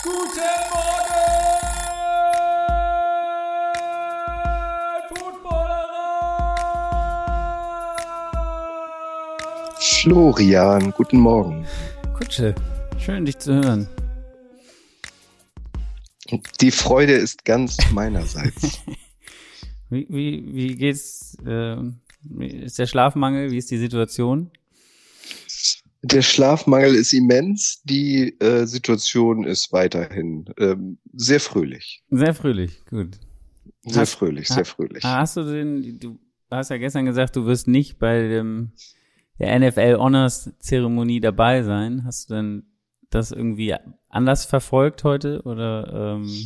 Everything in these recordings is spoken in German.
Guten Morgen, Footballerer! Florian, guten Morgen. Kutsche, schön dich zu hören. Die Freude ist ganz meinerseits. Wie, wie, wie geht's? Äh, ist der Schlafmangel? Wie ist die Situation? Der Schlafmangel ist immens. Die äh, Situation ist weiterhin ähm, sehr fröhlich. Sehr fröhlich, gut. Sehr Hast- fröhlich, sehr fröhlich. Hast du den, du hast ja gestern gesagt, du wirst nicht bei dem, der NFL Honors Zeremonie dabei sein. Hast du denn das irgendwie anders verfolgt heute oder ähm,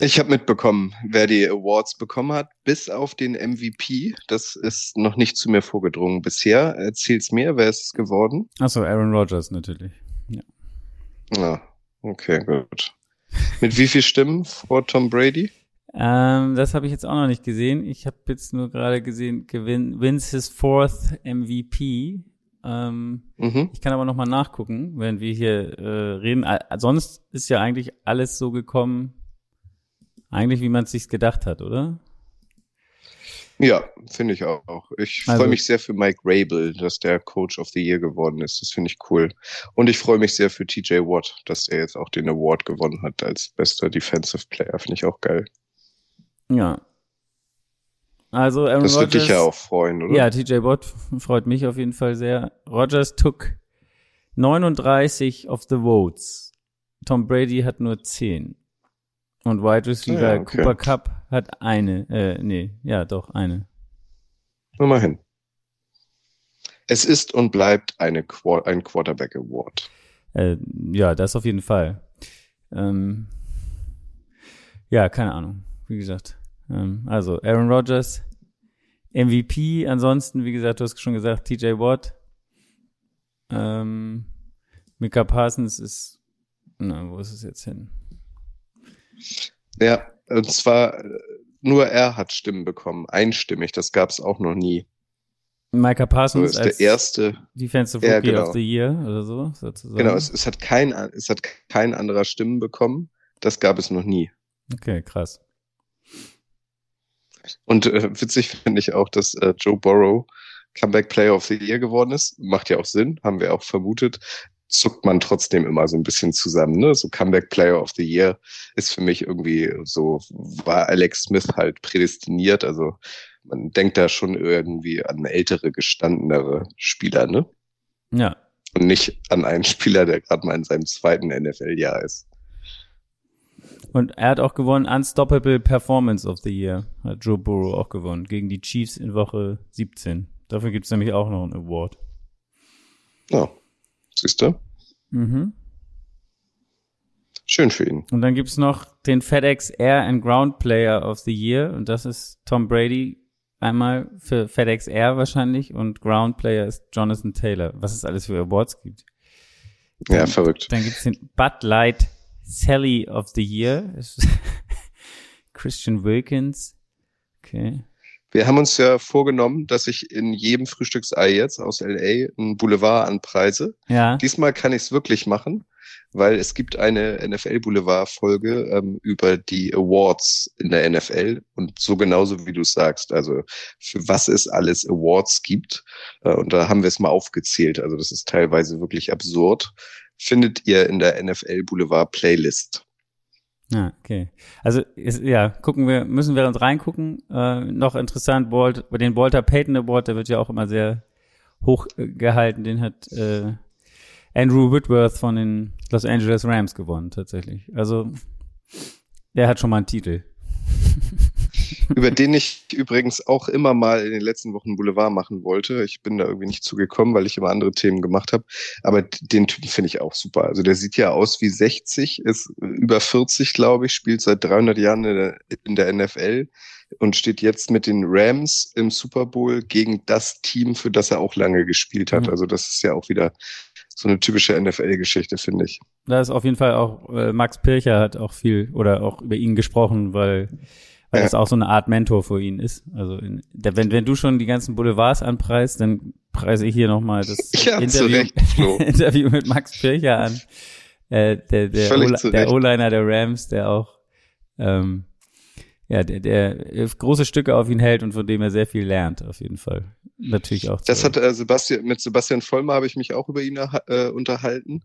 Ich habe mitbekommen, wer die Awards bekommen hat, bis auf den MVP. Das ist noch nicht zu mir vorgedrungen bisher. Erzähl's mir, wer ist es geworden? achso, Aaron Rodgers natürlich. Ja, okay, gut. Mit wie viel Stimmen vor Tom Brady? Ähm, das habe ich jetzt auch noch nicht gesehen. Ich habe jetzt nur gerade gesehen, gewinn, wins his fourth MVP. Ähm, Mhm. ich kann aber noch mal nachgucken, wenn wir hier äh, reden. Sonst ist ja eigentlich alles so gekommen, eigentlich wie man es sich gedacht hat, oder? Ja, finde ich auch. Ich Also- freue mich sehr für Mike Rabel, dass der Coach of the Year geworden ist. Das finde ich cool. Und ich freue mich sehr für TJ Watt, dass er jetzt auch den Award gewonnen hat als bester Defensive Player. Finde ich auch geil. Ja. Also Aaron Das Rodgers. dich ja auch freuen, oder? Ja, TJ Watt freut mich auf jeden Fall sehr. Rogers took 39 of the votes. Tom Brady hat nur 10. Und Wide Receiver Ja, okay. Cooper Cup hat eine. Äh, nee, ja, doch, eine. Nur mal hin. Es ist und bleibt eine Qua ein Quarterback Award. Äh, ja, das auf jeden Fall. Ähm, ja, keine Ahnung. Wie gesagt. Ähm, also Aaron Rodgers, MVP. Ansonsten, wie gesagt, du hast schon gesagt, TJ Watt. Ähm, Mika Parsons ist. Na, wo ist es jetzt hin? Ja, und zwar äh, nur er hat Stimmen bekommen. Einstimmig. Das gab es auch noch nie. Micah So Parsons ist als der erste Defensive Ja, Rookie genau. of the Year oder so, sozusagen. Genau, es, es hat kein, es hat kein anderer Stimmen bekommen. Das gab es noch nie. okay, krass. Und äh, witzig finde ich auch, dass äh, Joe Burrow Comeback Player of the Year geworden ist. Macht ja auch Sinn, haben wir auch vermutet. Zuckt man trotzdem immer so ein bisschen zusammen. Ne? So Comeback Player of the Year ist für mich irgendwie so, war Alex Smith halt prädestiniert. Also man denkt da schon irgendwie an ältere, gestandenere Spieler, ne? Ja, Und nicht an einen Spieler, der gerade mal in seinem zweiten NFL-Jahr ist. Und er hat auch gewonnen Unstoppable Performance of the Year. Hat Joe Burrow auch gewonnen. Gegen die Chiefs in Woche 17. Dafür gibt's nämlich auch noch einen Award. Ja, siehst du? Mhm. Schön für ihn. Und dann gibt's noch den FedEx Air and Ground Player of the Year. Und das ist Tom Brady. Einmal für FedEx Air wahrscheinlich. Und Ground Player ist Jonathan Taylor. Was es alles für Awards gibt. Ja, Dann- verrückt. Dann gibt's den Bud Light Sally of the Year. Ist Christian Wilkins. Okay. Wir haben uns ja vorgenommen, dass ich in jedem Frühstücksei jetzt aus LA einen Boulevard anpreise. Ja. Diesmal kann ich es wirklich machen, weil es gibt eine NFL-Boulevard-Folge ähm, über die Awards in der NFL und so genauso wie du sagst, also für was es alles Awards gibt. Äh, und da haben wir es mal aufgezählt. Also das ist teilweise wirklich absurd. Findet ihr in der NFL Boulevard Playlist. Ja, okay. Also ist, ja, gucken wir, müssen wir uns reingucken. Äh, noch interessant, Walt, den Walter Payton Award, der wird ja auch immer sehr hoch äh, gehalten. Den hat äh, Andrew Whitworth von den Los Angeles Rams gewonnen, tatsächlich. Also der hat schon mal einen Titel. Über den ich übrigens auch immer mal in den letzten Wochen Boulevard machen wollte. Ich bin da irgendwie nicht zugekommen, weil ich immer andere Themen gemacht habe. Aber den Typen finde ich auch super. Also der sieht ja aus wie 60, ist über 40, glaube ich, spielt seit 300 Jahren in der, in der NFL und steht jetzt mit den Rams im Super Bowl gegen das Team, für das er auch lange gespielt hat. Mhm. Also das ist ja auch wieder so eine typische NFL-Geschichte, finde ich. Da ist auf jeden Fall auch, äh, Max Pircher hat auch viel oder auch über ihn gesprochen, weil, weil Ja. das auch so eine Art Mentor für ihn ist. Also in, der, wenn, wenn du schon die ganzen Boulevards anpreist, dann preise ich hier nochmal das Ja, Interview, Recht. Interview mit Max Pircher an. äh, der, der O-Liner der Rams, der auch ähm, ja, der, der große Stücke auf ihn hält und von dem er sehr viel lernt, auf jeden Fall. Natürlich auch. Das hat äh, Sebastian, mit Sebastian Vollmer habe ich mich auch über ihn äh, unterhalten.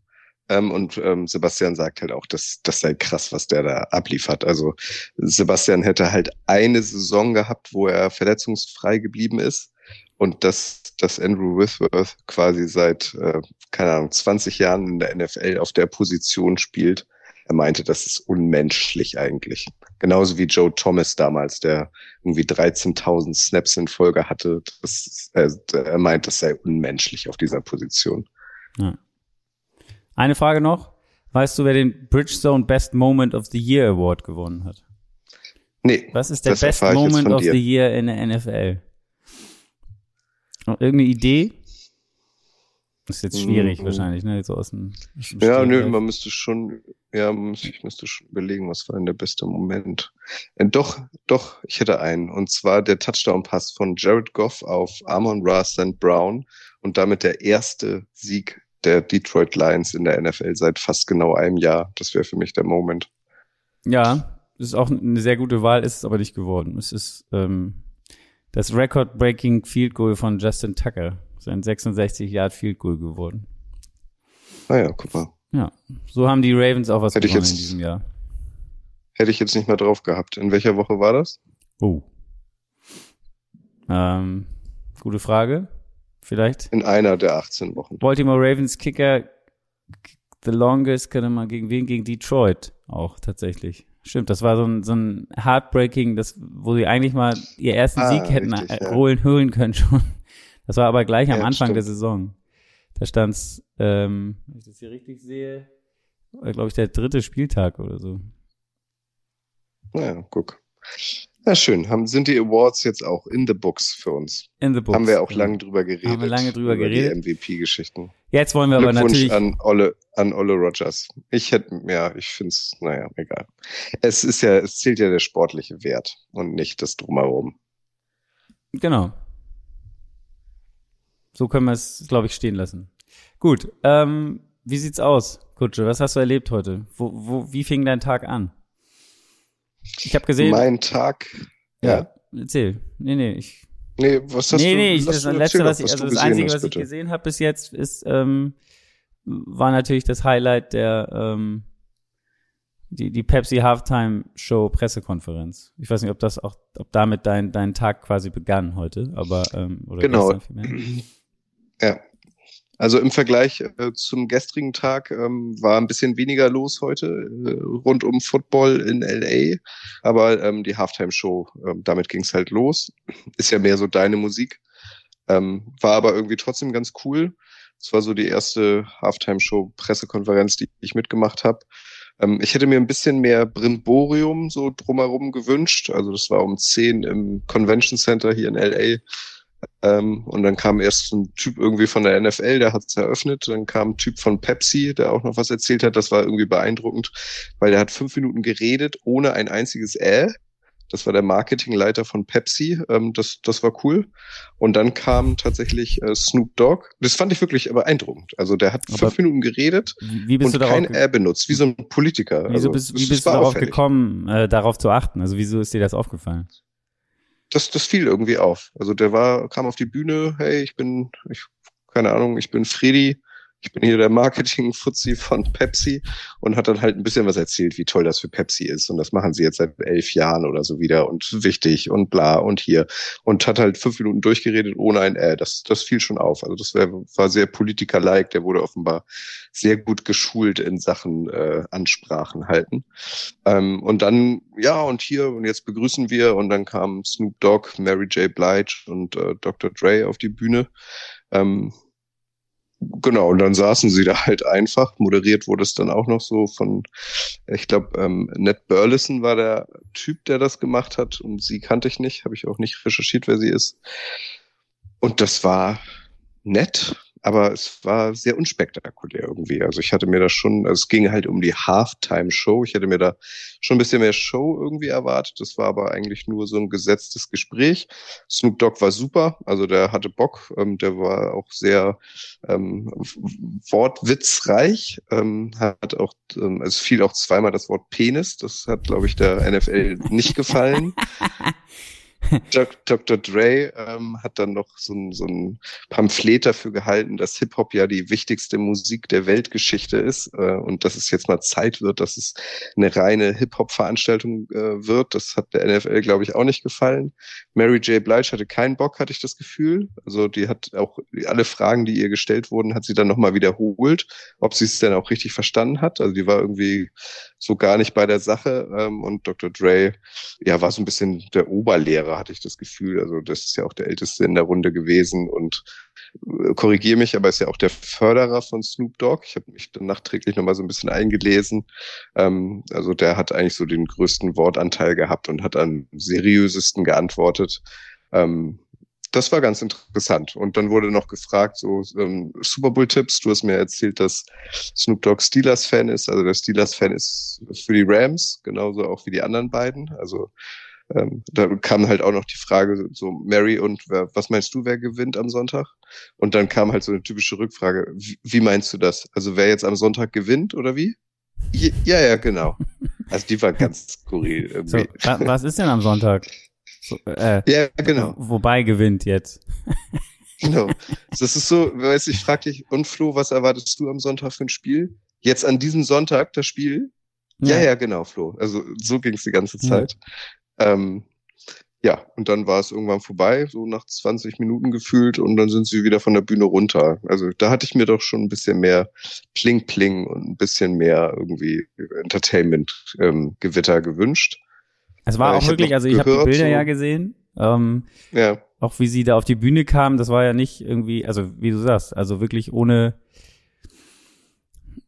Ähm, und ähm, Sebastian sagt halt auch, dass das sei krass, was der da abliefert. Also Sebastian hätte halt eine Saison gehabt, wo er verletzungsfrei geblieben ist. Und dass, dass Andrew Whitworth quasi seit, äh, keine Ahnung, 20 Jahren in der NFL auf der Position spielt. Er meinte, das ist unmenschlich eigentlich. Genauso wie Joe Thomas damals, der irgendwie 13.000 Snaps in Folge hatte. Das, äh, er meint, das sei unmenschlich auf dieser Position. Ja. Eine Frage noch. Weißt du, wer den Bridgestone Best Moment of the Year Award gewonnen hat? Nee. Was ist der Best Moment of dir. the Year in der NFL? Irgendeine Idee? Ist jetzt schwierig mm, wahrscheinlich, ne? So aus dem, ja, nö, man müsste schon, ja, ich müsste schon überlegen, was war denn der beste Moment. Äh, doch, doch, ich hätte einen. Und zwar der Touchdown-Pass von Jared Goff auf Amon Ra St. Brown und damit der erste Sieg der Detroit Lions in der NFL seit fast genau einem Jahr. Das wäre für mich der Moment. Ja, das ist auch eine sehr gute Wahl, ist es aber nicht geworden. Es ist ähm, das Record-Breaking Field Goal von Justin Tucker. Sein 66 Yard Field Goal geworden. Ah ja, guck mal. Ja, so haben die Ravens auch was hätte gewonnen jetzt, in diesem Jahr. Hätte ich jetzt nicht mehr drauf gehabt. In welcher Woche war das? Oh. Ähm, gute Frage vielleicht. In einer der 18 Wochen. Baltimore Ravens Kicker the longest, kann man gegen wen? Gegen Detroit auch tatsächlich. Stimmt, das war so ein, so ein Heartbreaking, das, wo sie eigentlich mal ihr ersten ah, Sieg hätten richtig, ja. holen, holen können schon. Das war aber gleich am ja, Anfang stimmt. der Saison. Da stand's, ähm, wenn ich das hier richtig sehe, glaube ich, der dritte Spieltag oder so. Naja, guck. Ja, schön. Haben, sind die Awards jetzt auch in the books für uns? In the books. Haben wir auch lange drüber geredet. Haben wir lange drüber über geredet. Die MVP-Geschichten. Jetzt wollen wir aber natürlich. an Olle, an Olle Rogers. Ich hätte, ja, ich finde es, naja, egal. Es ist ja, es zählt ja der sportliche Wert und nicht das Drumherum. Genau. So können wir es, glaube ich, stehen lassen. Gut, ähm, wie sieht's aus, Kutsche? Was hast du erlebt heute? Wo, wo, wie fing dein Tag an? Ich habe gesehen. Mein Tag. Ja. ja. Erzähl. Nee, nee, ich. Nee, was hast nee, du? Nee, ich, das, das letzte, was ich, also das einzige, was ich gesehen habe bis jetzt, ist, ähm, war natürlich das Highlight der, ähm, die, die Pepsi Halftime Show Pressekonferenz. Ich weiß nicht, ob das auch, ob damit dein, dein Tag quasi begann heute, aber, ähm, oder genau. Ja, also im Vergleich äh, zum gestrigen Tag ähm, war ein bisschen weniger los heute äh, rund um Football in LA, aber ähm, die Halftime-Show, äh, damit ging's halt los. Ist ja mehr so deine Musik. Ähm, war aber irgendwie trotzdem ganz cool. Es war so die erste Halftime-Show-Pressekonferenz, die ich mitgemacht habe. Ähm, ich hätte mir ein bisschen mehr Brimborium so drumherum gewünscht. Also das war um 10 im Convention Center hier in LA ähm, und dann kam erst ein Typ irgendwie von der NFL, der hat es eröffnet. Dann kam ein Typ von Pepsi, der auch noch was erzählt hat. Das war irgendwie beeindruckend, weil der hat fünf Minuten geredet, ohne ein einziges Äh. Das war der Marketingleiter von Pepsi. Ähm, das, das war cool. Und dann kam tatsächlich äh, Snoop Dogg. Das fand ich wirklich beeindruckend. Also der hat Aber fünf Minuten geredet wie bist und du kein Äh benutzt, wie so ein Politiker. Wieso also, bist, wie bist du darauf auffällig. gekommen, äh, darauf zu achten? Also wieso ist dir das aufgefallen? Das, das fiel irgendwie auf. Also der war, kam auf die Bühne, hey, ich bin, ich, keine Ahnung, ich bin Freddy, ich bin hier der Marketing-Fuzzi von Pepsi und hat dann halt ein bisschen was erzählt, wie toll das für Pepsi ist. Und das machen sie jetzt seit elf Jahren oder so wieder und wichtig und bla und hier. Und hat halt fünf Minuten durchgeredet ohne ein Äh. Das, das fiel schon auf. Also das wär, war sehr Politiker-like. Der wurde offenbar sehr gut geschult in Sachen äh, Ansprachen halten. Ähm, und dann, ja, und hier, und jetzt begrüßen wir. Und dann kam Snoop Dogg, Mary J. Blige und äh, Dr. Dre auf die Bühne. Ähm, Genau, und dann saßen sie da halt einfach. Moderiert wurde es dann auch noch so von, ich glaube, ähm, Ned Burleson war der Typ, der das gemacht hat. Und sie kannte ich nicht, habe ich auch nicht recherchiert, wer sie ist. Und das war nett. Aber es war sehr unspektakulär irgendwie. Also ich hatte mir da schon, also es ging halt um die Halftime-Show. Ich hätte mir da schon ein bisschen mehr Show irgendwie erwartet. Das war aber eigentlich nur so ein gesetztes Gespräch. Snoop Dogg war super, also der hatte Bock, ähm, der war auch sehr ähm, wortwitzreich, ähm, hat auch, ähm, es fiel auch zweimal das Wort Penis. Das hat, glaube ich, der NFL nicht gefallen. Dr. Dre ähm, hat dann noch so ein, so ein Pamphlet dafür gehalten, dass Hip-Hop ja die wichtigste Musik der Weltgeschichte ist äh, und dass es jetzt mal Zeit wird, dass es eine reine Hip-Hop-Veranstaltung äh, wird. Das hat der NFL, glaube ich, auch nicht gefallen. Mary J. Blige hatte keinen Bock, hatte ich das Gefühl. Also die hat auch alle Fragen, die ihr gestellt wurden, hat sie dann nochmal wiederholt, ob sie es denn auch richtig verstanden hat. Also die war irgendwie so gar nicht bei der Sache ähm, und Dr. Dre, ja, war so ein bisschen der Oberlehrer hatte ich das Gefühl. Also das ist ja auch der Älteste in der Runde gewesen und äh, korrigiere mich, aber ist ja auch der Förderer von Snoop Dogg. Ich habe mich dann nachträglich nochmal so ein bisschen eingelesen. Ähm, also der hat eigentlich so den größten Wortanteil gehabt und hat am seriösesten geantwortet. Ähm, das war ganz interessant. Und dann wurde noch gefragt, so ähm, Super Bowl-Tipps. Du hast mir erzählt, dass Snoop Dogg Steelers-Fan ist. Also der Steelers-Fan ist für die Rams, genauso auch wie die anderen beiden. Also ähm, da kam halt auch noch die Frage, so Mary und wer, was meinst du, wer gewinnt am Sonntag? Und dann kam halt so eine typische Rückfrage, wie, wie meinst du das? Also wer jetzt am Sonntag gewinnt oder wie? Ja, ja, genau. Also die war ganz skurril. So, was ist denn am Sonntag? So, äh, ja, genau. Wobei gewinnt jetzt. genau. Das ist so, weiß ich, frag dich, und Flo, was erwartest du am Sonntag für ein Spiel? Jetzt an diesem Sonntag das Spiel? Ja, ja, ja genau, Flo. Also so ging es die ganze Zeit. Ähm, ja, und dann war es irgendwann vorbei, so nach 20 Minuten gefühlt, und dann sind sie wieder von der Bühne runter. Also da hatte ich mir doch schon ein bisschen mehr Pling-Pling und ein bisschen mehr irgendwie Entertainment-Gewitter ähm, gewünscht. Es war äh, auch wirklich, also ich habe die Bilder so, ja gesehen. Ähm, ja. Auch wie sie da auf die Bühne kamen, das war ja nicht irgendwie, also wie du sagst, also wirklich ohne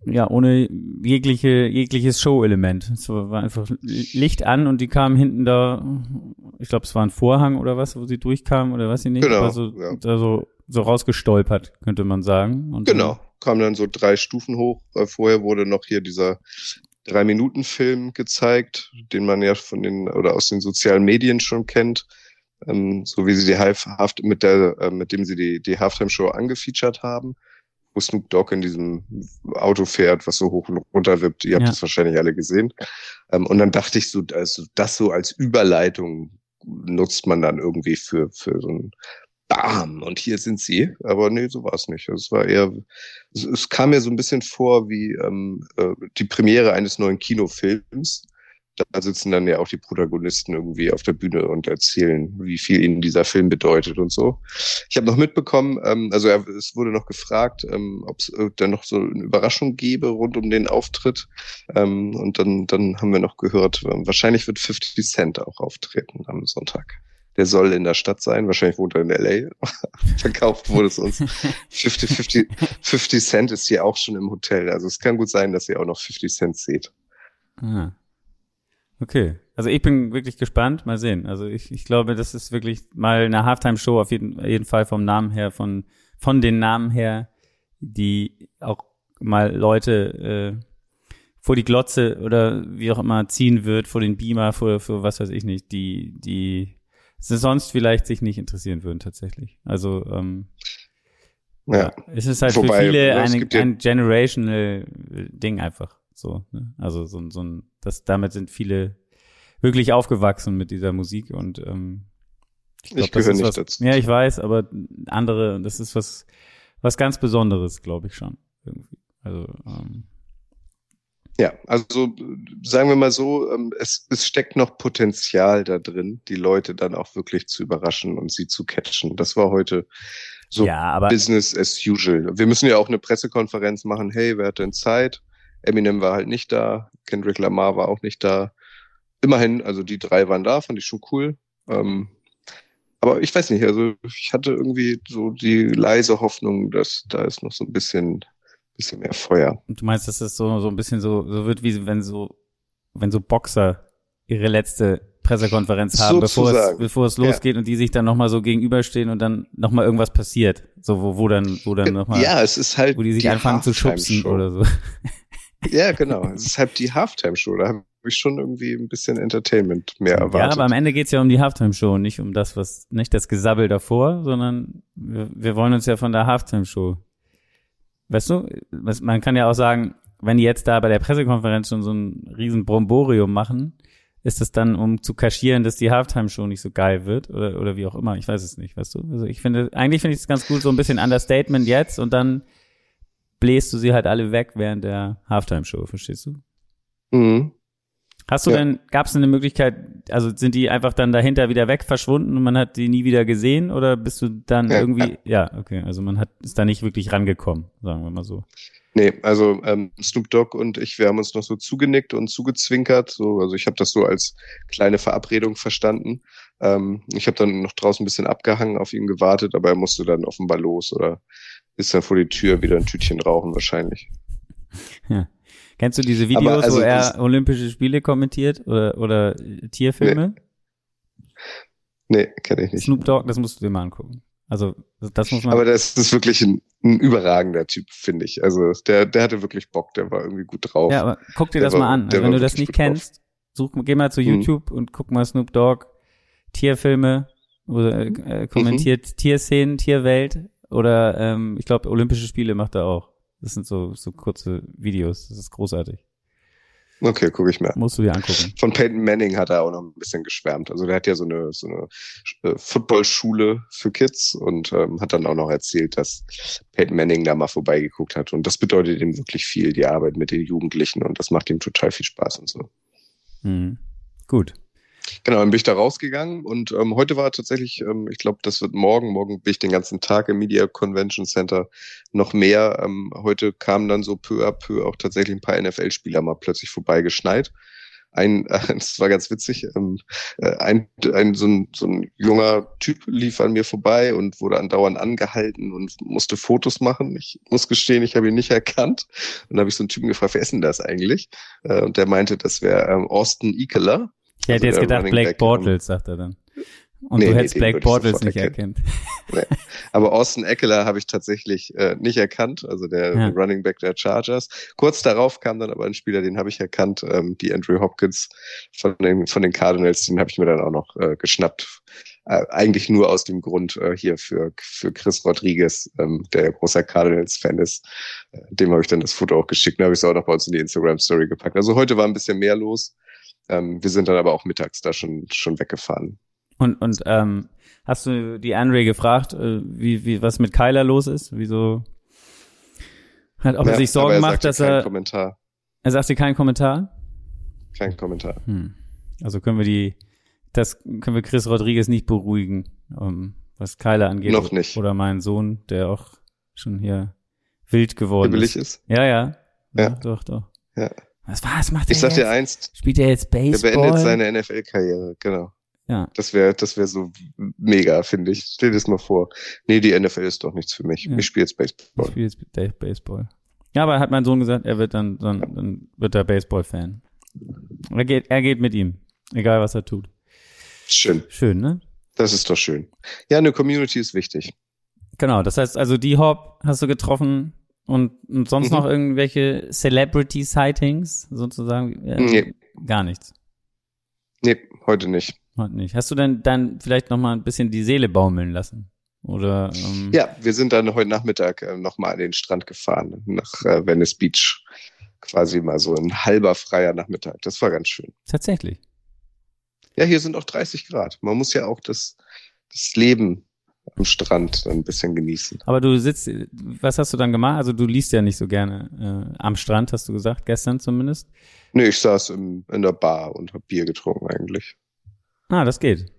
ja, ohne jegliche, jegliches Show-Element. Es war einfach Licht an und die kamen hinten da, ich glaube, es war ein Vorhang oder was, wo sie durchkamen oder was ich nicht. Genau, so, ja. da so, so rausgestolpert, könnte man sagen. Und genau, dann, kam dann so drei Stufen hoch. Vorher wurde noch hier dieser Drei-Minuten-Film gezeigt, den man ja von den oder aus den sozialen Medien schon kennt. Ähm, so wie sie die Haft mit der, äh, mit dem sie die, die Halftime-Show angefeatured haben wo Snoop Dogg in diesem Auto fährt, was so hoch und runter wippt. Ihr habt ja. das wahrscheinlich alle gesehen. Ähm, und dann dachte ich so, also das so als Überleitung nutzt man dann irgendwie für, für so ein Bam, und hier sind sie. Aber nee, so war es nicht. Also es war eher, es, es, kam mir so ein bisschen vor wie ähm, äh, die Premiere eines neuen Kinofilms da sitzen dann ja auch die Protagonisten irgendwie auf der Bühne und erzählen, wie viel ihnen dieser Film bedeutet und so. Ich habe noch mitbekommen, ähm, also er, es wurde noch gefragt, ähm, ob es äh, dann noch so eine Überraschung gäbe rund um den Auftritt. Ähm, und dann, dann haben wir noch gehört, äh, wahrscheinlich wird 50 Cent auch auftreten am Sonntag. Der soll in der Stadt sein, wahrscheinlich wohnt er in L.A. Verkauft wurde es uns. 50, 50, 50 Cent ist hier auch schon im Hotel. Also es kann gut sein, dass ihr auch noch 50 Cent seht. Ah. Okay. Also ich bin wirklich gespannt. Mal sehen. Also ich, ich glaube, das ist wirklich mal eine Halftime-Show auf jeden, jeden Fall vom Namen her, von, von den Namen her, die auch mal Leute äh, vor die Glotze oder wie auch immer ziehen wird, vor den Beamer, vor, vor was weiß ich nicht, die, die sonst vielleicht sich nicht interessieren würden tatsächlich. Also ähm, ja. ja. es ist halt Wobei, für viele eine, ein generational Ding einfach. So, ne? Also so, so ein, das, damit sind viele wirklich aufgewachsen mit dieser Musik und ähm, ich, glaub, ich gehöre nicht was, dazu. Ja, ich weiß, aber andere, das ist was, was ganz Besonderes, glaube ich schon. Irgendwie. Also ähm, ja, also sagen wir mal so, ähm, es, es steckt noch Potenzial da drin, die Leute dann auch wirklich zu überraschen und sie zu catchen. Das war heute so ja, Business as usual. Wir müssen ja auch eine Pressekonferenz machen. Hey, wer hat denn Zeit? Eminem war halt nicht da, Kendrick Lamar war auch nicht da. Immerhin, also die drei waren da, fand ich schon cool. Ähm, aber ich weiß nicht, also ich hatte irgendwie so die leise Hoffnung, dass da ist noch so ein bisschen, bisschen mehr Feuer. Und du meinst, dass das so, so ein bisschen so, so wird, wie wenn so, wenn so Boxer ihre letzte Pressekonferenz haben, bevor es, bevor es losgeht ja. und die sich dann nochmal so gegenüberstehen und dann nochmal irgendwas passiert. So, wo, wo dann, wo dann nochmal. Ja, es ist halt. Wo die sich die anfangen zu schubsen oder so. Ja, genau. Es ist halt die Halftime-Show. Da habe ich schon irgendwie ein bisschen Entertainment mehr erwartet. Ja, aber am Ende geht's ja um die Halftime-Show, nicht um das, was, nicht das Gesabbel davor, sondern wir, wir wollen uns ja von der Halftime-Show. Weißt du, man kann ja auch sagen, wenn die jetzt da bei der Pressekonferenz schon so ein riesen Bromborium machen, ist es dann, um zu kaschieren, dass die Halftime-Show nicht so geil wird oder, oder wie auch immer. Ich weiß es nicht, weißt du? Also ich finde, eigentlich finde ich es ganz gut, so ein bisschen Understatement jetzt und dann bläst du sie halt alle weg während der Halftime-Show, verstehst du? Mhm. Hast du ja. denn, gab es eine Möglichkeit, also sind die einfach dann dahinter wieder weg verschwunden und man hat die nie wieder gesehen oder bist du dann ja, irgendwie, ja. ja, okay, also man hat, ist da nicht wirklich rangekommen, sagen wir mal so. Nee, also ähm, Snoop Dogg und ich, wir haben uns noch so zugenickt und zugezwinkert. So, also ich habe das so als kleine Verabredung verstanden. Ähm, ich habe dann noch draußen ein bisschen abgehangen, auf ihn gewartet, aber er musste dann offenbar los oder ist dann vor die Tür wieder ein Tütchen rauchen wahrscheinlich. Ja. Kennst du diese Videos, also, wo er Olympische Spiele kommentiert oder, oder Tierfilme? Nee, nee kenne ich nicht. Snoop Dogg, das musst du dir mal angucken. Also das muss man. Aber das ist wirklich ein, ein überragender Typ, finde ich. Also der, der hatte wirklich Bock, der war irgendwie gut drauf. Ja, aber guck dir der das war, mal an. Also, wenn du das nicht kennst, such, geh mal zu mhm. YouTube mhm. und guck mal Snoop Dogg, Tierfilme oder äh, kommentiert mhm. Tierszenen, Tierwelt oder ähm, ich glaube Olympische Spiele macht er auch. Das sind so so kurze Videos. Das ist großartig. Okay, gucke ich mir. Musst du dir angucken. Von Peyton Manning hat er auch noch ein bisschen geschwärmt. Also der hat ja so eine, so eine äh, Footballschule für Kids und ähm, hat dann auch noch erzählt, dass Peyton Manning da mal vorbeigeguckt hat. Und das bedeutet ihm wirklich viel, die Arbeit mit den Jugendlichen und das macht ihm total viel Spaß und so. Mhm. Gut. Genau, dann bin ich da rausgegangen und ähm, heute war tatsächlich, ähm, ich glaube, das wird morgen, morgen bin ich den ganzen Tag im Media Convention Center noch mehr. Ähm, heute kamen dann so peu à peu auch tatsächlich ein paar NFL-Spieler mal plötzlich vorbeigeschneit. Ein, äh, das war ganz witzig, ähm, äh, ein, ein, so, ein, so ein junger Typ lief an mir vorbei und wurde andauernd angehalten und musste Fotos machen. Ich muss gestehen, ich habe ihn nicht erkannt. Und dann habe ich so einen Typen gefragt, wer ist denn das eigentlich? Äh, und der meinte, das wäre ähm, Austin Ekeler ich hätte also jetzt gedacht, Blake Bortles, sagt er dann. Und nee, du hättest nee, Blake Bortles nicht erkennen. erkannt. Nee. Aber Austin Eckler habe ich tatsächlich äh, nicht erkannt, also der ja. Running Back der Chargers. Kurz darauf kam dann aber ein Spieler, den habe ich erkannt, ähm, die Andrew Hopkins von den, von den Cardinals, den habe ich mir dann auch noch äh, geschnappt. Äh, eigentlich nur aus dem Grund äh, hier für, für Chris Rodriguez, ähm, der großer Cardinals-Fan ist. Äh, dem habe ich dann das Foto auch geschickt, dann habe ich es auch noch bei uns in die Instagram-Story gepackt. Also heute war ein bisschen mehr los. Ähm, wir sind dann aber auch mittags da schon, schon weggefahren. Und, und ähm, hast du die Andre gefragt, äh, wie, wie was mit Kyler los ist? Wieso? Hat, ob ja, er sich Sorgen er macht, dass er. Kommentar. Er sagt dir keinen Kommentar? Kein Kommentar. Hm. Also können wir die, das können wir Chris Rodriguez nicht beruhigen, um, was Kyler angeht. Noch nicht. Oder meinen Sohn, der auch schon hier wild geworden Hibbelig ist. ist. Ja, ja. Ja. ja. Doch, doch. Ja. Was war, was macht ich er sag dir eins. Spielt er jetzt Baseball? Er beendet seine NFL-Karriere, genau. Ja. Das wäre, das wäre so mega, finde ich. Stell dir das mal vor. Nee, die NFL ist doch nichts für mich. Ja. Ich spiele jetzt Baseball. Ich spiele jetzt Baseball. Ja, aber hat mein Sohn gesagt, er wird dann, dann, dann wird er Baseball-Fan. Er geht, er geht mit ihm. Egal, was er tut. Schön. Schön, ne? Das ist doch schön. Ja, eine Community ist wichtig. Genau, das heißt also, die Hop hast du getroffen, und, und sonst mhm. noch irgendwelche Celebrity-Sightings sozusagen? Äh, nee. Gar nichts. Nee, heute nicht. Heute nicht. Hast du denn dann vielleicht noch mal ein bisschen die Seele baumeln lassen? Oder? Ähm ja, wir sind dann heute Nachmittag äh, noch mal an den Strand gefahren nach äh, Venice Beach. Quasi mal so ein halber freier Nachmittag. Das war ganz schön. Tatsächlich. Ja, hier sind auch 30 Grad. Man muss ja auch das, das Leben am Strand ein bisschen genießen. Aber du sitzt, was hast du dann gemacht? Also du liest ja nicht so gerne äh, am Strand, hast du gesagt, gestern zumindest? Nee, ich saß im, in der Bar und hab Bier getrunken eigentlich. Ah, das geht.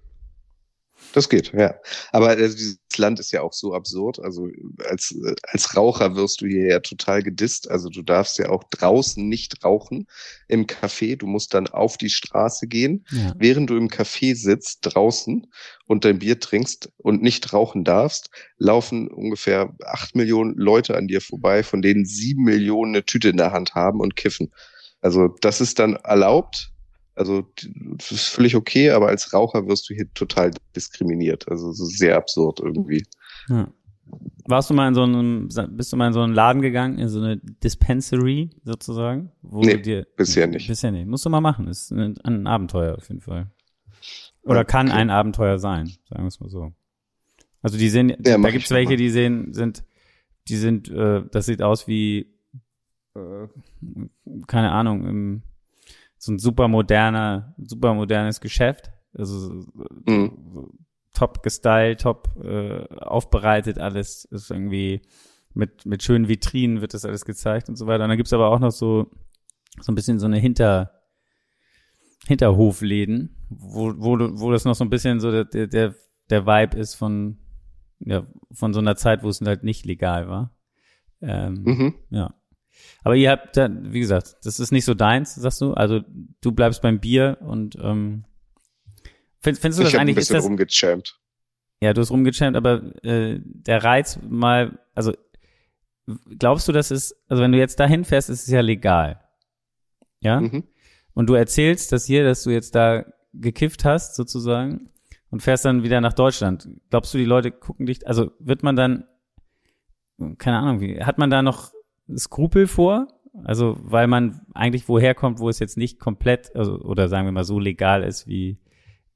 Das geht, ja. Aber also, dieses Land ist ja auch so absurd. Also als, als Raucher wirst du hier ja total gedisst. Also du darfst ja auch draußen nicht rauchen im Café. Du musst dann auf die Straße gehen. Ja. Während du im Café sitzt, draußen und dein Bier trinkst und nicht rauchen darfst, laufen ungefähr acht Millionen Leute an dir vorbei, von denen sieben Millionen eine Tüte in der Hand haben und kiffen. Also das ist dann erlaubt Also das ist völlig okay, aber als Raucher wirst du hier total diskriminiert. Also so sehr absurd irgendwie. Ja. Warst du mal in so einem, bist du mal in so einen Laden gegangen, in so eine Dispensary sozusagen? Wo nee, dir, bisher nicht. Bisher nicht. Musst du mal machen. Ist ein, ein Abenteuer auf jeden Fall. Oder kann okay. ein Abenteuer sein, sagen wir es mal so. Also die sehen, ja, da gibt's welche, die sehen, sind, die sind, äh, das sieht aus wie, äh, keine Ahnung, im, so ein super moderner, super modernes Geschäft. Also mhm. top gestylt, top äh, aufbereitet, alles ist irgendwie mit, mit schönen Vitrinen wird das alles gezeigt und so weiter. Und dann gibt's aber auch noch so, so ein bisschen so eine Hinter, Hinterhofläden, wo, wo, wo das noch so ein bisschen so der, der, der Vibe ist von, ja, von so einer Zeit, wo es halt nicht legal war. Ähm, mhm. Ja. Aber ihr habt da, wie gesagt, das ist nicht so deins, sagst du? Also du bleibst beim Bier und ähm, findest, findest du ich das eigentlich? Ich ein bisschen rumgechampt. Ja, du hast rumgechampt, aber äh, der Reiz mal, also glaubst du, dass es, also wenn du jetzt dahin fährst, ist es ja legal. Ja? Mhm. Und du erzählst das hier, dass du jetzt da gekifft hast, sozusagen, und fährst dann wieder nach Deutschland. Glaubst du, die Leute gucken dich, also wird man dann, keine Ahnung, wie, hat man da noch Skrupel vor? Also, weil man eigentlich woher kommt, wo es jetzt nicht komplett, also, oder sagen wir mal so legal ist, wie,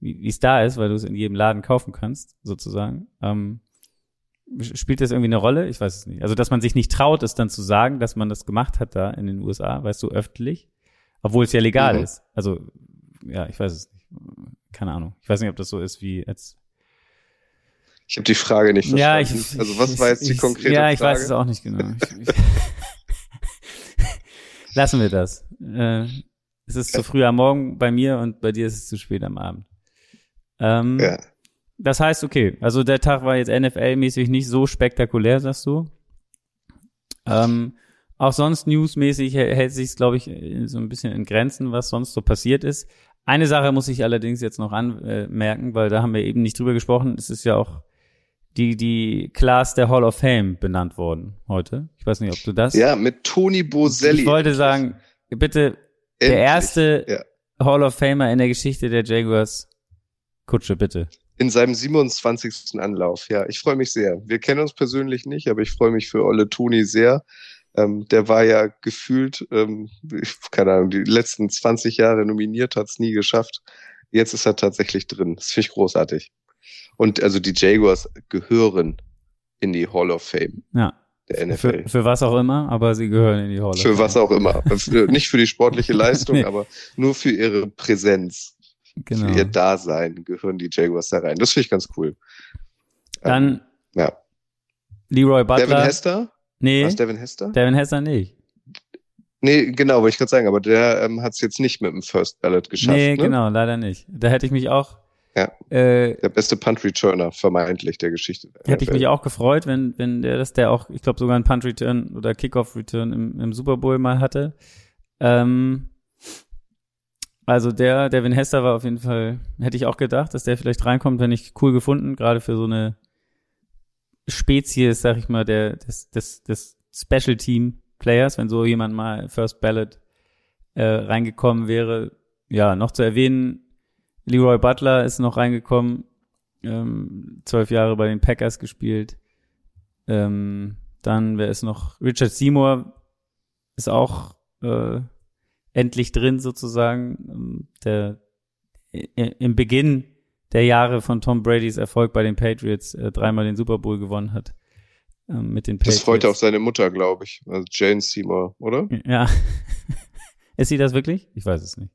wie es da ist, weil du es in jedem Laden kaufen kannst, sozusagen. Ähm, spielt das irgendwie eine Rolle? Ich weiß es nicht. Also, dass man sich nicht traut, es dann zu sagen, dass man das gemacht hat da in den USA, weißt du, öffentlich. Obwohl es ja legal mhm. ist. Also, ja, ich weiß es nicht. Keine Ahnung. Ich weiß nicht, ob das so ist wie jetzt. Ich habe die Frage nicht verstanden. Ja, ich, also was war jetzt die konkrete Frage? Ja, ich weiß es auch nicht genau. Lassen wir das. Äh, es ist zu früh am Morgen bei mir und bei dir ist es zu spät am Abend. Ähm, ja. Das heißt, okay, also der Tag war jetzt NFL-mäßig nicht so spektakulär, sagst du. Ähm, auch sonst newsmäßig hält sich glaube ich, so ein bisschen in Grenzen, was sonst so passiert ist. Eine Sache muss ich allerdings jetzt noch anmerken, weil da haben wir eben nicht drüber gesprochen. Es ist ja auch die, die Class der Hall of Fame benannt worden heute. Ich weiß nicht, ob du das. Ja, mit Tony Boselli. Ich wollte sagen, bitte, Endlich. der erste ja. Hall of Famer in der Geschichte der Jaguars. Kutsche, bitte. In seinem 27. Anlauf, ja. Ich freue mich sehr. Wir kennen uns persönlich nicht, aber ich freue mich für Olle Toni sehr. Ähm, der war ja gefühlt, ähm, keine Ahnung, die letzten 20 Jahre nominiert, hat es nie geschafft. Jetzt ist er tatsächlich drin. Das finde ich großartig. Und also die Jaguars gehören in die Hall of Fame. Ja. Der NFL. Für, für was auch immer, aber sie gehören in die Hall of Fame. Für was auch immer. für, nicht für die sportliche Leistung, nee. aber nur für ihre Präsenz. Genau. Für ihr Dasein gehören die Jaguars da rein. Das finde ich ganz cool. Dann ähm, ja. Leroy Butler. Devin Hester? Nee. Was, Devin Hester? Devin Hester nicht. Nee, genau, wollte ich gerade sagen, aber der ähm, hat es jetzt nicht mit dem First Ballot geschafft. Nee, ne? genau, leider nicht. Da hätte ich mich auch. Ja. Äh, der beste Punt Returner, vermeintlich der Geschichte. Hätte ich mich auch gefreut, wenn, wenn der das, der auch, ich glaube, sogar einen Punt Return oder Kickoff Return im, im Super Bowl mal hatte. Ähm, also der, Devin Hester war auf jeden Fall, hätte ich auch gedacht, dass der vielleicht reinkommt, wenn ich cool gefunden, gerade für so eine Spezies, sag ich mal, der, des, des, des Special Team Players, wenn so jemand mal First Ballot äh, reingekommen wäre. Ja, noch zu erwähnen, Leroy Butler ist noch reingekommen, ähm, zwölf Jahre bei den Packers gespielt. Ähm, dann, wer ist noch? Richard Seymour ist auch äh, endlich drin sozusagen. Ähm, der im Beginn der Jahre von Tom Bradys Erfolg bei den Patriots äh, dreimal den Super Bowl gewonnen hat. Ähm, mit den Patriots. Das freut auch seine Mutter, glaube ich. Also Jane Seymour, oder? Ja. ist sie das wirklich? Ich weiß es nicht.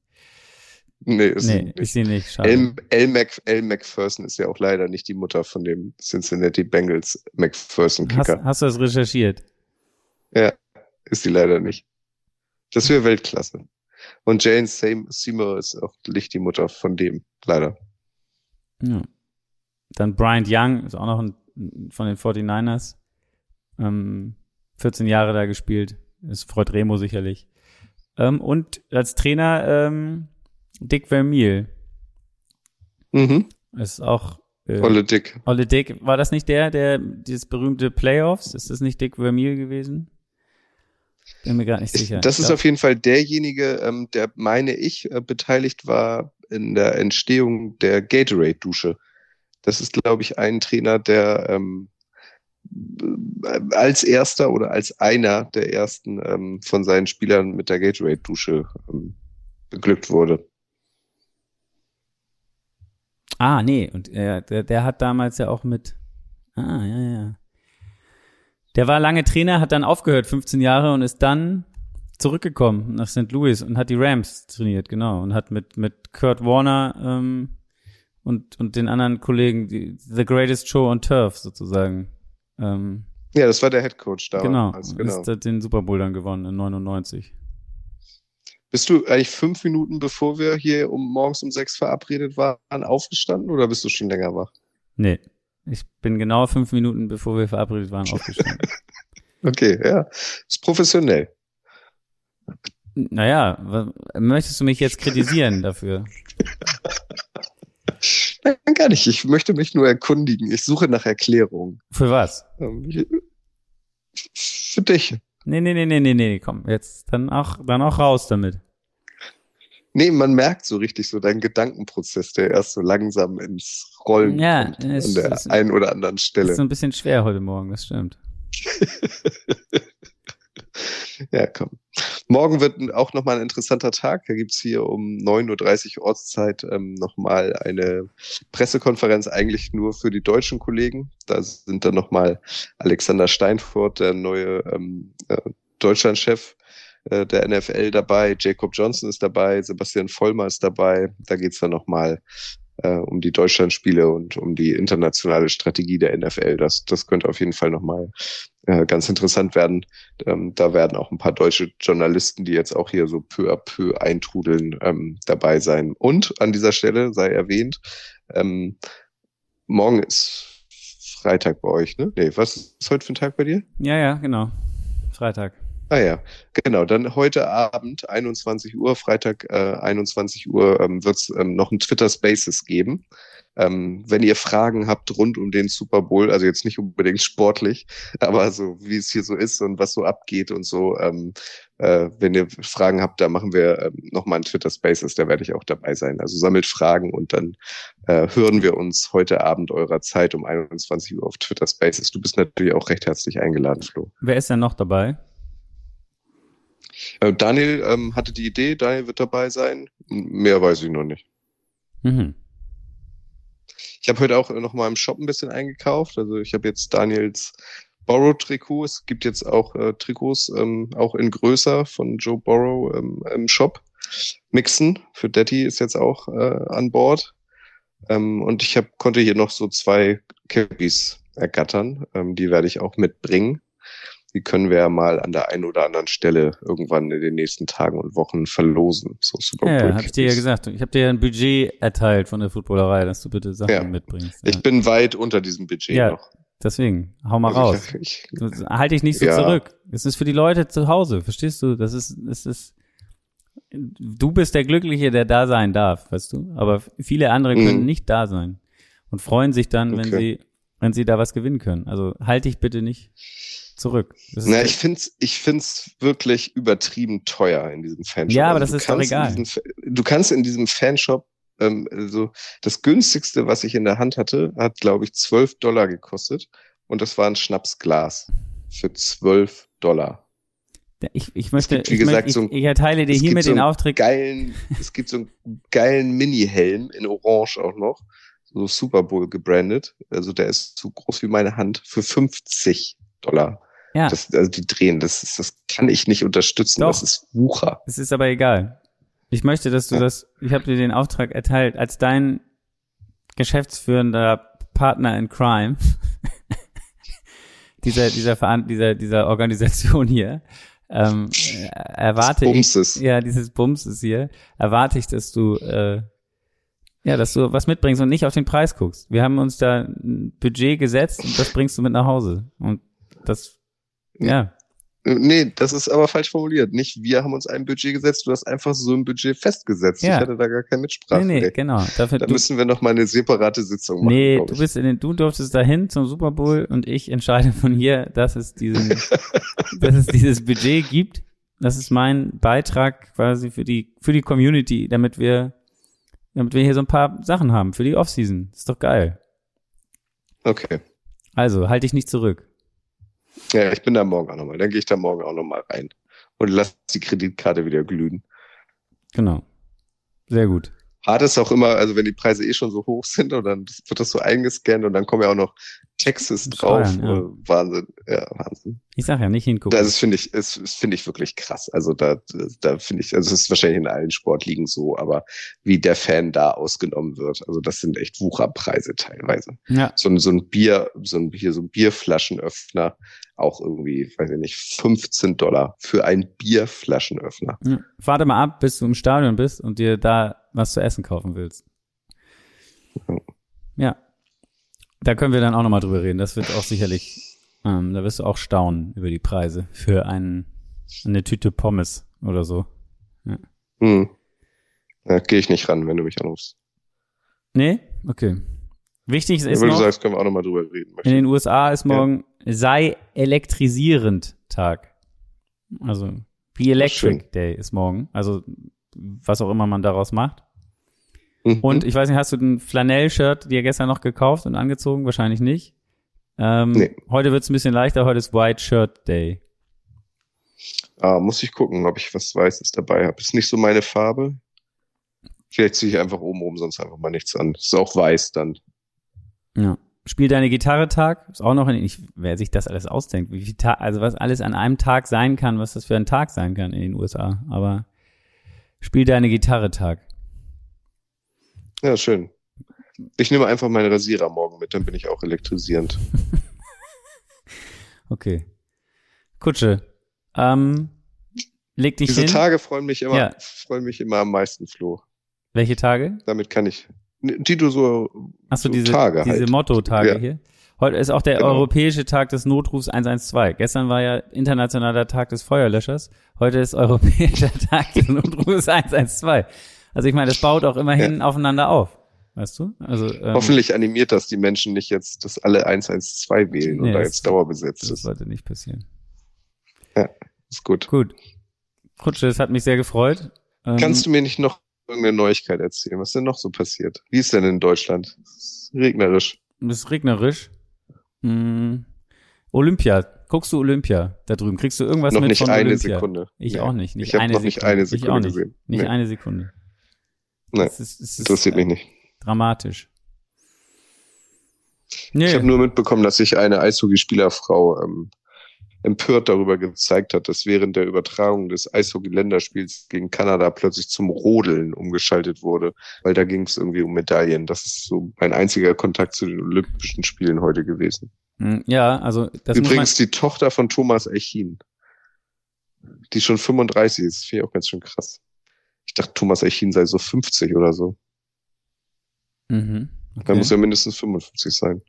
Nee, ist, nee, sie nicht. ist sie nicht. Schade. El, El, Mac, El McPherson ist ja auch leider nicht die Mutter von dem Cincinnati Bengals McPherson-Kicker. Hast, hast du das recherchiert? Ja, ist sie leider nicht. Das wäre Weltklasse. Und Jane Seymour ist auch nicht die Mutter von dem, leider. Ja. Dann Bryant Young ist auch noch ein, von den 49ers. Ähm, 14 Jahre da gespielt. Ist freut Remo sicherlich. Ähm, und als Trainer ähm, Dick Vermeil. Mhm. Ist auch äh, Olle Dick. Olle Dick. War das nicht der, der dieses berühmte Playoffs? Ist das nicht Dick Vermeil gewesen? Bin mir gar nicht sicher. Das ist auf jeden Fall derjenige, ähm, der, meine ich, äh, beteiligt war in der Entstehung der Gatorade-Dusche. Das ist, glaube ich, ein Trainer, der ähm, als erster oder als einer der ersten ähm, von seinen Spielern mit der Gatorade-Dusche ähm, beglückt wurde. Ah, nee, und äh, der, der hat damals ja auch mit. Ah, ja, ja. Der war lange Trainer, hat dann aufgehört, 15 Jahre, und ist dann zurückgekommen nach St. Louis und hat die Rams trainiert, genau. Und hat mit, mit Kurt Warner ähm, und, und den anderen Kollegen die, The Greatest Show on Turf sozusagen. Ähm, ja, das war der Head Coach da. Genau, also, genau. Ist, hat den Super Bowl dann gewonnen in 99. Bist du eigentlich fünf Minuten, bevor wir hier um morgens um sechs verabredet waren, aufgestanden oder bist du schon länger wach? Nee, ich bin genau fünf Minuten, bevor wir verabredet waren, aufgestanden. okay, ja. Ist professionell. Naja, möchtest du mich jetzt kritisieren dafür? Nein, gar nicht. Ich möchte mich nur erkundigen. Ich suche nach Erklärungen. Für was? Ähm, für dich. Nee, nee, nee, nee, nee, nee, komm, jetzt dann auch, dann auch raus damit. Nee, man merkt so richtig so deinen Gedankenprozess, der erst so langsam ins Rollen ja, kommt an der ist, einen oder anderen Stelle. Ist so ein bisschen schwer heute Morgen, das stimmt. ja, komm. Morgen wird auch nochmal ein interessanter Tag. Da gibt's hier um 9.30 Uhr Ortszeit ähm, nochmal eine Pressekonferenz, eigentlich nur für die deutschen Kollegen. Da sind dann nochmal Alexander Steinfurt, der neue ähm, äh, Deutschlandchef äh, der NFL dabei, Jacob Johnson ist dabei, Sebastian Vollmer ist dabei. Da geht's dann nochmal äh, um die Deutschlandspiele und um die internationale Strategie der NFL. Das, das könnte auf jeden Fall nochmal äh, ganz interessant werden. Ähm, da werden auch ein paar deutsche Journalisten, die jetzt auch hier so peu à peu eintrudeln, ähm, dabei sein. Und an dieser Stelle sei erwähnt, ähm, morgen ist Freitag bei euch, ne? Nee, was ist heute für ein Tag bei dir? Ja, ja, genau. Freitag. Ah ja, genau. Dann heute Abend, 21 Uhr, Freitag äh, 21 Uhr, ähm, wird es ähm, noch ein Twitter Spaces geben. Ähm, wenn ihr Fragen habt rund um den Super Bowl, also jetzt nicht unbedingt sportlich, aber so wie es hier so ist und was so abgeht und so, ähm, äh, wenn ihr Fragen habt, da machen wir ähm, nochmal ein Twitter Spaces, da werde ich auch dabei sein. Also sammelt Fragen und dann äh, hören wir uns heute Abend eurer Zeit um 21 Uhr auf Twitter Spaces. Du bist natürlich auch recht herzlich eingeladen, Flo. Wer ist denn noch dabei? Äh, Daniel ähm, hatte die Idee, Daniel wird dabei sein. Mehr weiß ich noch nicht. Mhm. Ich habe heute auch noch mal im Shop ein bisschen eingekauft. Also ich habe jetzt Daniels Borrow-Trikot. Es gibt jetzt auch äh, Trikots, ähm, auch in größer von Joe Borrow ähm, im Shop. Mixen für Daddy ist jetzt auch äh, an Bord. Ähm, und ich hab, konnte hier noch so zwei Cappies ergattern. Ähm, die werde ich auch mitbringen die können wir ja mal an der einen oder anderen Stelle irgendwann in den nächsten Tagen und Wochen verlosen. So Super ja, habe ich dir ja gesagt. Ich habe dir ja ein Budget erteilt von der Footballerei, dass du bitte Sachen ja. mitbringst. Ja. Ich bin weit unter diesem Budget ja, noch. Deswegen, hau mal also raus. Ich, ich, halt dich nicht so ja. zurück. Es ist für die Leute zu Hause, verstehst du? Das ist, es ist, du bist der Glückliche, der da sein darf, weißt du? Aber viele andere können mhm. nicht da sein und freuen sich dann, okay. wenn sie, wenn sie da was gewinnen können. Also halt dich bitte nicht zurück. Na, ich find's, ich find's wirklich übertrieben teuer in diesem Fanshop. Ja, aber also das ist doch egal. Diesem, du kannst in diesem Fanshop, ähm, also das günstigste, was ich in der Hand hatte, hat, glaube ich, 12 Dollar gekostet. Und das war ein Schnapsglas für 12 Dollar. Ich, ich möchte, gibt, wie ich, gesagt, so ein, ich, erteile dir hiermit so den Auftrag. Geilen, es gibt so einen geilen Mini-Helm in Orange auch noch, so Super Bowl gebrandet. Also der ist so groß wie meine Hand für 50 Dollar. Ja. Das, also die drehen, das, ist, das kann ich nicht unterstützen. Doch. Das ist Wucher. Es ist aber egal. Ich möchte, dass du ja. das, ich habe dir den Auftrag erteilt, als dein geschäftsführender Partner in Crime dieser, dieser, dieser, dieser Organisation hier, ähm, erwarte ich, ja, dieses Bumses hier, erwarte ich, dass du, äh, ja, dass du was mitbringst und nicht auf den Preis guckst. Wir haben uns da ein Budget gesetzt und das bringst du mit nach Hause. Und das ja. Äh, nee, das ist aber falsch formuliert. Nicht wir haben uns ein Budget gesetzt, du hast einfach so ein Budget festgesetzt. Ja. Ich hatte da gar keine Mitsprache. Nee, nee, genau. Dafür, Da du, müssen wir noch mal eine separate Sitzung machen. nee, du bist in den, du durftest dahin zum Super Bowl und ich entscheide von hier, dass es diesen, dass es dieses Budget gibt. Das ist mein Beitrag quasi für die, für die Community, damit wir, damit wir hier so ein paar Sachen haben für die Offseason. Ist doch geil. Okay. Also, halt dich nicht zurück. Ja, ich bin da morgen auch nochmal. Dann gehe ich da morgen auch nochmal rein und lass die Kreditkarte wieder glühen. Genau. Sehr gut. Hart ist auch immer, also wenn die Preise eh schon so hoch sind und dann wird das so eingescannt und dann kommen ja auch noch Taxes drauf. Ja. Äh, Wahnsinn. Ja, Wahnsinn. Ich sag ja nicht hingucken. Das finde ich, das finde ich wirklich krass. Also da, da finde ich, also es ist wahrscheinlich in allen Sportligen so, aber wie der Fan da ausgenommen wird, also das sind echt Wucherpreise teilweise. ja, So ein, so ein Bier, so ein, hier so ein Bierflaschenöffner, auch irgendwie, weiß ich nicht, 15 Dollar für ein Bierflaschenöffner. ja. Warte mal ab, bis du im Stadion bist und dir da was zu essen kaufen willst. Ja. Da können wir dann auch nochmal drüber reden. Das wird auch sicherlich, ähm, da wirst du auch staunen über die Preise für einen, eine Tüte Pommes oder so. Hm. Da gehe ich nicht ran, wenn du mich anrufst. Nee? Okay. Wichtig ist Wenn du noch, sagst, können wir auch nochmal drüber reden. in den USA ist morgen sei elektrisierend Tag. Also, Be Electric. Day ist morgen. Also, was auch immer man daraus macht. Mhm. Und ich weiß nicht, hast du den Flanell-Shirt dir gestern noch gekauft und angezogen? Wahrscheinlich nicht. Ähm, Nee. Heute wird's ein bisschen leichter, heute ist White Shirt Day. ah, muss ich gucken, ob ich was Weißes dabei habe. Ist nicht so meine Farbe. Vielleicht ziehe ich einfach oben rum, sonst einfach mal nichts an. Ist auch weiß dann. Ja. Spiel deine Gitarre Tag, ist auch noch in, ich, wer sich das alles ausdenkt, wie viel Tag, also was alles an einem Tag sein kann, was das für ein Tag sein kann in den USA. Aber spiel deine Gitarre Tag. Ja, schön. Ich nehme einfach meinen Rasierer morgen mit, dann bin ich auch elektrisierend. Okay. Kutsche. Ähm, leg dich Diese hin. Tage freuen mich immer, Ja. freuen mich immer am meisten, Flo. Welche Tage? Damit kann ich, die du so, Achso, so diese, Tage diese halt. Motto-Tage Ja. hier. Heute ist auch der Genau. europäische Tag des Notrufs 112. Gestern war ja internationaler Tag des Feuerlöschers. Heute ist europäischer Tag des Notrufs 112. Also ich meine, das baut auch immerhin aufeinander auf. Weißt du? Also ähm, Hoffentlich animiert das die Menschen nicht jetzt, dass alle 112 wählen Nee, und da das- jetzt dauerbesetzt das ist. sollte nicht passieren. Ist gut. Gut. Kutsche, es hat mich sehr gefreut. Ähm, Kannst du mir nicht noch irgendeine Neuigkeit erzählen? Was ist denn noch so passiert? Wie ist denn in Deutschland? Regnerisch. Es ist regnerisch. Hm. Olympia. Guckst du Olympia da drüben? Kriegst du irgendwas noch mit nicht von eine Olympia? Sekunde. Ich Nee. auch nicht. nicht Ich habe eine noch nicht Sekunde. eine Ich Sekunde auch nicht. gesehen. Nicht Nee. eine Sekunde. Nee. Es ist, es ist, Interessiert mich nicht. Dramatisch. Nee. Ich habe nur mitbekommen, dass sich eine Eishockeyspielerfrau ähm, empört darüber gezeigt hat, dass während der Übertragung des Eishockey-Länderspiels gegen Kanada plötzlich zum Rodeln umgeschaltet wurde, weil da ging es irgendwie um Medaillen. Das ist so mein einziger Kontakt zu den Olympischen Spielen heute gewesen. Hm, ja, also das Übrigens die Tochter von Thomas Eichin, die schon 35 ist, finde ich auch ganz schön krass. Ich dachte, Thomas Eichin sei so 50 oder so. Mhm. Da Okay. muss er mindestens 55 sein.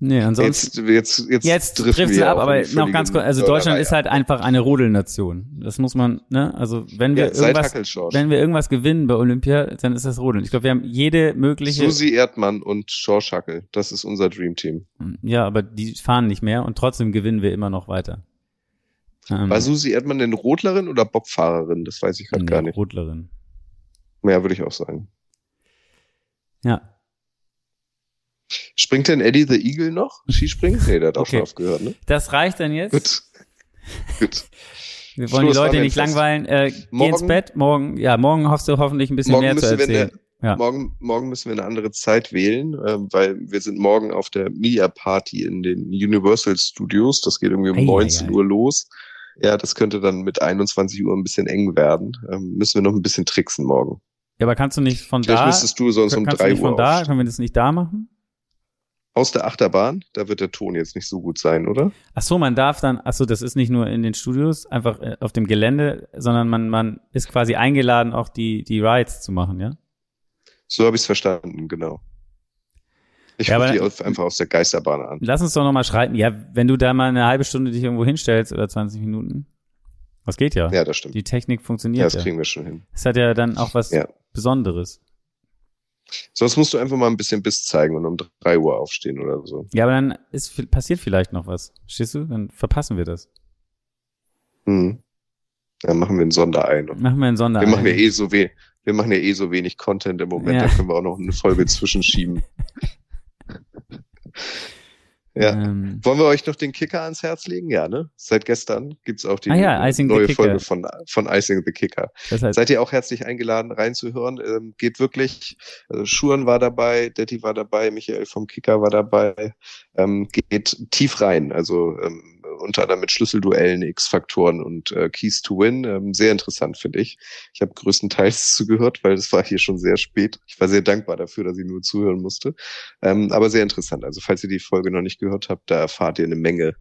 Nee, ansonsten. Jetzt, jetzt, jetzt, Jetzt trifft sie ab, aber noch ganz kurz, also Deutschland ist halt einfach eine Rodelnation. Das muss man, ne? Also wenn wir Ja, irgendwas, wenn wir irgendwas gewinnen bei Olympia, dann ist das Rodeln. Ich glaube, wir haben jede mögliche. Susi Erdmann und George Hackel, das ist unser Dream Team. Ja, aber die fahren nicht mehr und trotzdem gewinnen wir immer noch weiter. Ähm, War Susi Erdmann denn Rodlerin oder Bobfahrerin? Das weiß ich gerade gar nicht. Rodlerin. Mehr würde ich auch sagen. Ja. Springt denn Eddie the Eagle noch? Skispringen? Nee, der hat auch Okay. schon aufgehört, ne? Das reicht dann jetzt. Gut. Gut. Wir wollen die Schluss, war Leute nicht langweilen. Äh, geh ins Morgen- Bett. Morgen, ja, morgen hoffst du hoffentlich ein bisschen Morgen mehr zu erzählen. eine, Ja. morgen, morgen müssen wir eine andere Zeit wählen, ähm, weil wir sind morgen auf der Media Party in den Universal Studios. Das geht irgendwie um Ei, ei, 19 ei. Uhr los. Ja, das könnte dann mit 21 Uhr ein bisschen eng werden. Ähm, müssen wir noch ein bisschen tricksen morgen. Ja, aber kannst du nicht von Vielleicht da, müsstest du sonst um kannst du 3 nicht Uhr von da, können wir das nicht da machen? Aus der Achterbahn, da wird der Ton jetzt nicht so gut sein, oder? Ach so, man darf dann, ach so, das ist nicht nur in den Studios, einfach äh, auf dem Gelände, sondern man, man ist quasi eingeladen, auch die, die Rides zu machen, ja? So habe ich es verstanden, genau. Ich Ja, die einfach aus der Geisterbahn an. Lass uns doch nochmal schreiten. Ja, wenn du da mal eine halbe Stunde dich irgendwo hinstellst oder 20 Minuten. Das geht ja. Ja, das stimmt. Die Technik Ja, funktioniert das ja. kriegen wir schon hin. Es hat ja dann auch was Ja. Besonderes. Sonst musst du einfach mal ein bisschen Biss zeigen und um drei Uhr aufstehen oder so. Ja, aber dann ist, passiert vielleicht noch was. Verstehst du? Dann verpassen wir das. Hm. Dann machen wir ein Sonderei noch. Machen wir einen Sonder. Wir machen ja eh so weh. Wir machen ja eh so wenig Content im Moment, Ja. da können wir auch noch eine Folge zwischenschieben. ja. Ähm, Wollen wir euch noch den Kicker ans Herz legen? Ja, ne? Seit gestern gibt's auch die Ah ja, neue. Folge von, von Icing the Kicker. das heißt, Seid ihr auch herzlich eingeladen, reinzuhören? Ähm, geht wirklich. Also Schuren war dabei, Detti war dabei, Michael vom Kicker war dabei. Ähm, geht tief rein. Also ähm, unter anderem mit Schlüsselduellen, X-Faktoren und äh, Keys to Win. Ähm, sehr interessant, finde ich. Ich habe größtenteils zugehört, weil es war hier schon sehr spät. Ich war sehr dankbar dafür, dass ich nur zuhören musste. Ähm, aber sehr interessant. Also falls ihr die Folge noch nicht gehört habt, da erfahrt ihr eine Menge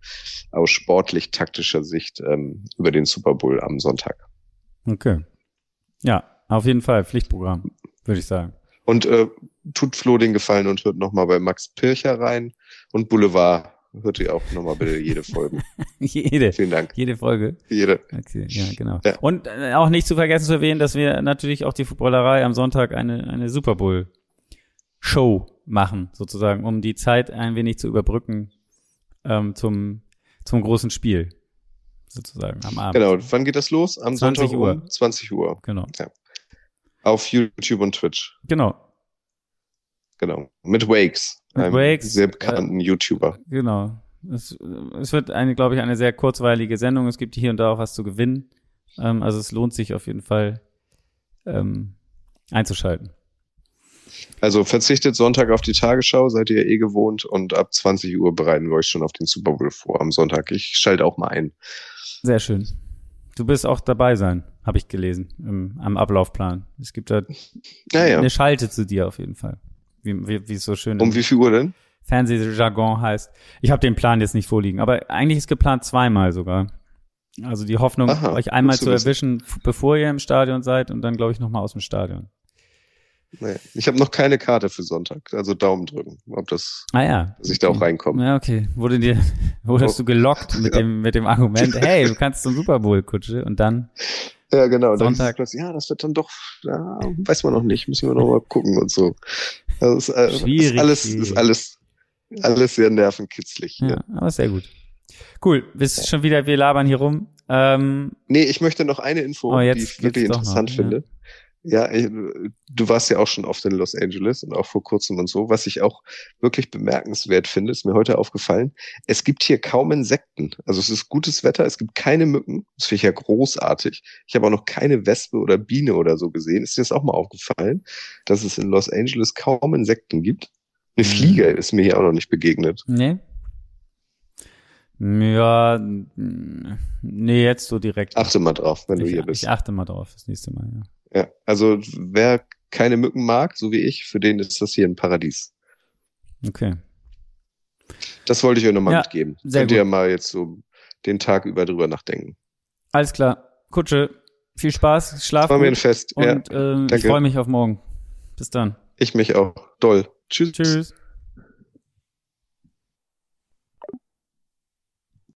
aus sportlich-taktischer Sicht ähm, über den Super Bowl am Sonntag. okay. Ja, auf jeden Fall. Pflichtprogramm, würde ich sagen. Und äh, tut Flo den Gefallen und hört nochmal bei Max Pircher rein. Und Boulevard hört ihr auch nochmal bitte jede Folge. jede, Vielen Dank. jede Folge. Jede. Okay, ja, genau. Ja. Und äh, auch nicht zu vergessen zu erwähnen, dass wir natürlich auch die Footballerei am Sonntag eine, eine Super Bowl Show machen, sozusagen, um die Zeit ein wenig zu überbrücken ähm, zum, zum großen Spiel, sozusagen, am Abend. Genau. Wann geht das los? Am 20 Sonntag Uhr. um 20 Uhr. Genau. Auf YouTube und Twitch. Genau. Genau. Mit Wakes. Mit Wakes, sehr bekannten YouTuber. Genau. Es, es wird eine, glaube ich, eine sehr kurzweilige Sendung. Es gibt hier und da auch was zu gewinnen. Ähm, also es lohnt sich auf jeden Fall ähm, einzuschalten. Also verzichtet Sonntag auf die Tagesschau, seid ihr eh gewohnt. Und ab 20 Uhr bereiten wir euch schon auf den Super Bowl vor am Sonntag. Ich schalte auch mal ein. Sehr schön. Du wirst auch dabei sein, habe ich gelesen, im, am Ablaufplan. Es gibt da Naja. eine Schalte zu dir auf jeden Fall. Wie, wie, wie es so schön Um wie viel Uhr denn? Fernsehjargon heißt. Ich habe den Plan jetzt nicht vorliegen, aber eigentlich ist geplant zweimal sogar. Also die Hoffnung, Aha, euch einmal zu wissen. erwischen, f- bevor ihr im Stadion seid und dann, glaube ich, nochmal aus dem Stadion. Nee. Ich habe noch keine Karte für Sonntag. Also Daumen drücken, ob das, Ah ja. dass ich da auch reinkomme. Ja, okay. Wurde dir, wurdest Oh. du gelockt mit Ja. dem, mit dem Argument, hey, du kannst zum Super Bowl Kutsche und dann, Ja, genau. Dann Sonntag. plötzlich, ja, das wird dann doch, ja, weiß man noch nicht, müssen wir noch mal gucken und so. Also ist, äh, Schwierig, ist alles, schwierig. ist alles, alles sehr nervenkitzlig hier. ja, aber sehr gut. Cool, bist schon wieder, wir labern hier rum. Ähm, Nee, ich möchte noch eine Info, Oh, die ich wirklich interessant noch, finde. Ja, ich, du warst ja auch schon oft in Los Angeles und auch vor kurzem und so. Was ich auch wirklich bemerkenswert finde, ist mir heute aufgefallen. Es gibt hier kaum Insekten. Also es ist gutes Wetter, es gibt keine Mücken. Das finde ich ja großartig. Ich habe auch noch keine Wespe oder Biene oder so gesehen. Ist dir das auch mal aufgefallen, dass es in Los Angeles kaum Insekten gibt? Eine Mhm. Fliege ist mir hier auch noch nicht begegnet. nee. Ja, nee, jetzt so direkt. Achte mal drauf, wenn du ich, hier bist. ich achte mal drauf das nächste Mal, ja. Ja, also wer keine Mücken mag, so wie ich, für den ist das hier ein Paradies. Okay. Das wollte ich euch nochmal Ja, mitgeben. sehr Könnt ihr gut. mal jetzt so den Tag über drüber nachdenken. Alles klar. Kutsche, viel Spaß, schlaf War mir ein Fest. Ja, und ähm, ich danke. freue mich auf morgen. Bis dann. ich mich auch. Doll. Tschüss. Tschüss.